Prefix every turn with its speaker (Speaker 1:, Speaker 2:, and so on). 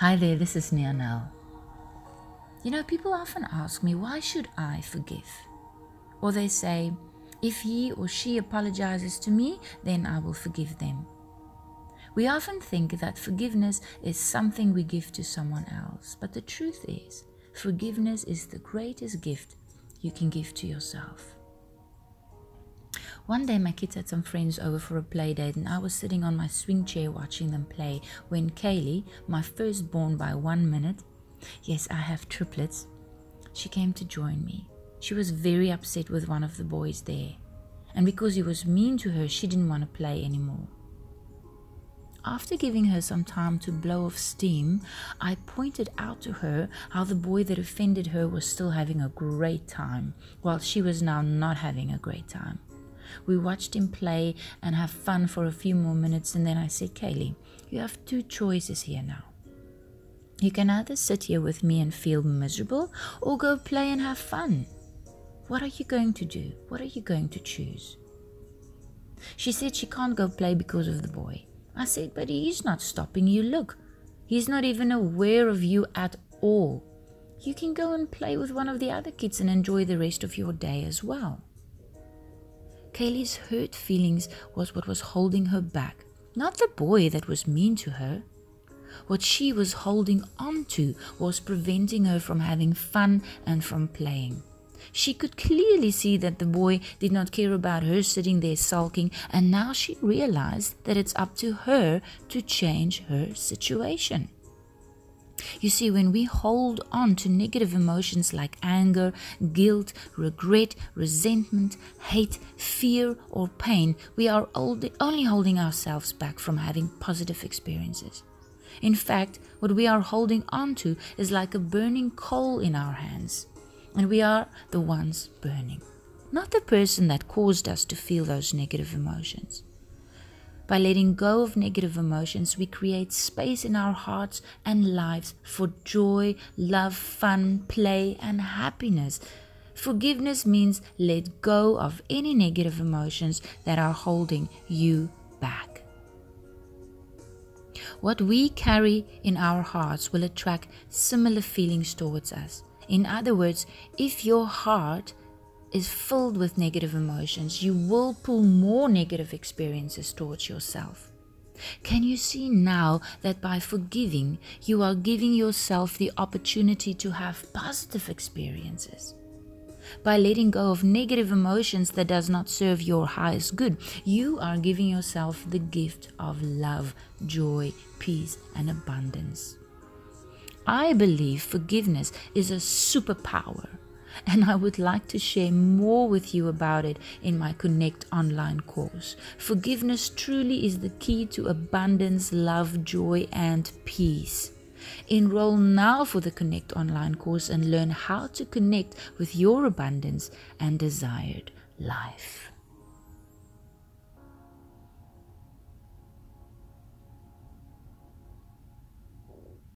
Speaker 1: Hi there, this is Nia. You know, people often ask me, why should I forgive? Or they say, if he or she apologizes to me, then I will forgive them. We often think that forgiveness is something we give to someone else, but the truth is, forgiveness is the greatest gift you can give to yourself. One day, my kids had some friends over for a play date, and I was sitting on my swing chair watching them play when Kaylee, my firstborn by one minute, yes, I have triplets, she came to join me. She was very upset with one of the boys there, and because he was mean to her, she didn't want to play anymore. After giving her some time to blow off steam, I pointed out to her how the boy that offended her was still having a great time, while she was now not having a great time. We watched him play and have fun for a few more minutes, and then I said, Kaylee, you have two choices here now. You can either sit here with me and feel miserable, or go play and have fun. What are you going to do? What are you going to choose? She said she can't go play because of the boy. I said, but he's not stopping you. Look, he's not even aware of you at all. You can go and play with one of the other kids and enjoy the rest of your day as well. Kaylee's hurt feelings was what was holding her back, not the boy that was mean to her. What she was holding on to was preventing her from having fun and from playing. She could clearly see that the boy did not care about her sitting there sulking, and now she realized that it's up to her to change her situation. You see, when we hold on to negative emotions like anger, guilt, regret, resentment, hate, fear, or pain, we are only holding ourselves back from having positive experiences. In fact, what we are holding on to is like a burning coal in our hands, and we are the ones burning, not the person that caused us to feel those negative emotions. By letting go of negative emotions, we create space in our hearts and lives for joy, love, fun, play, and happiness. Forgiveness means let go of any negative emotions that are holding you back. What we carry in our hearts will attract similar feelings towards us. In other words, if your heart is filled with negative emotions, you will pull more negative experiences towards yourself. Can you see now that by forgiving, you are giving yourself the opportunity to have positive experiences? By letting go of negative emotions that does not serve your highest good, you are giving yourself the gift of love, joy, peace, and abundance. I believe forgiveness is a superpower and I would like to share more with you about it in my Connect online course. Forgiveness truly is the key to abundance, love, joy, and peace. Enroll now for the Connect online course and learn how to connect with your abundance and desired life.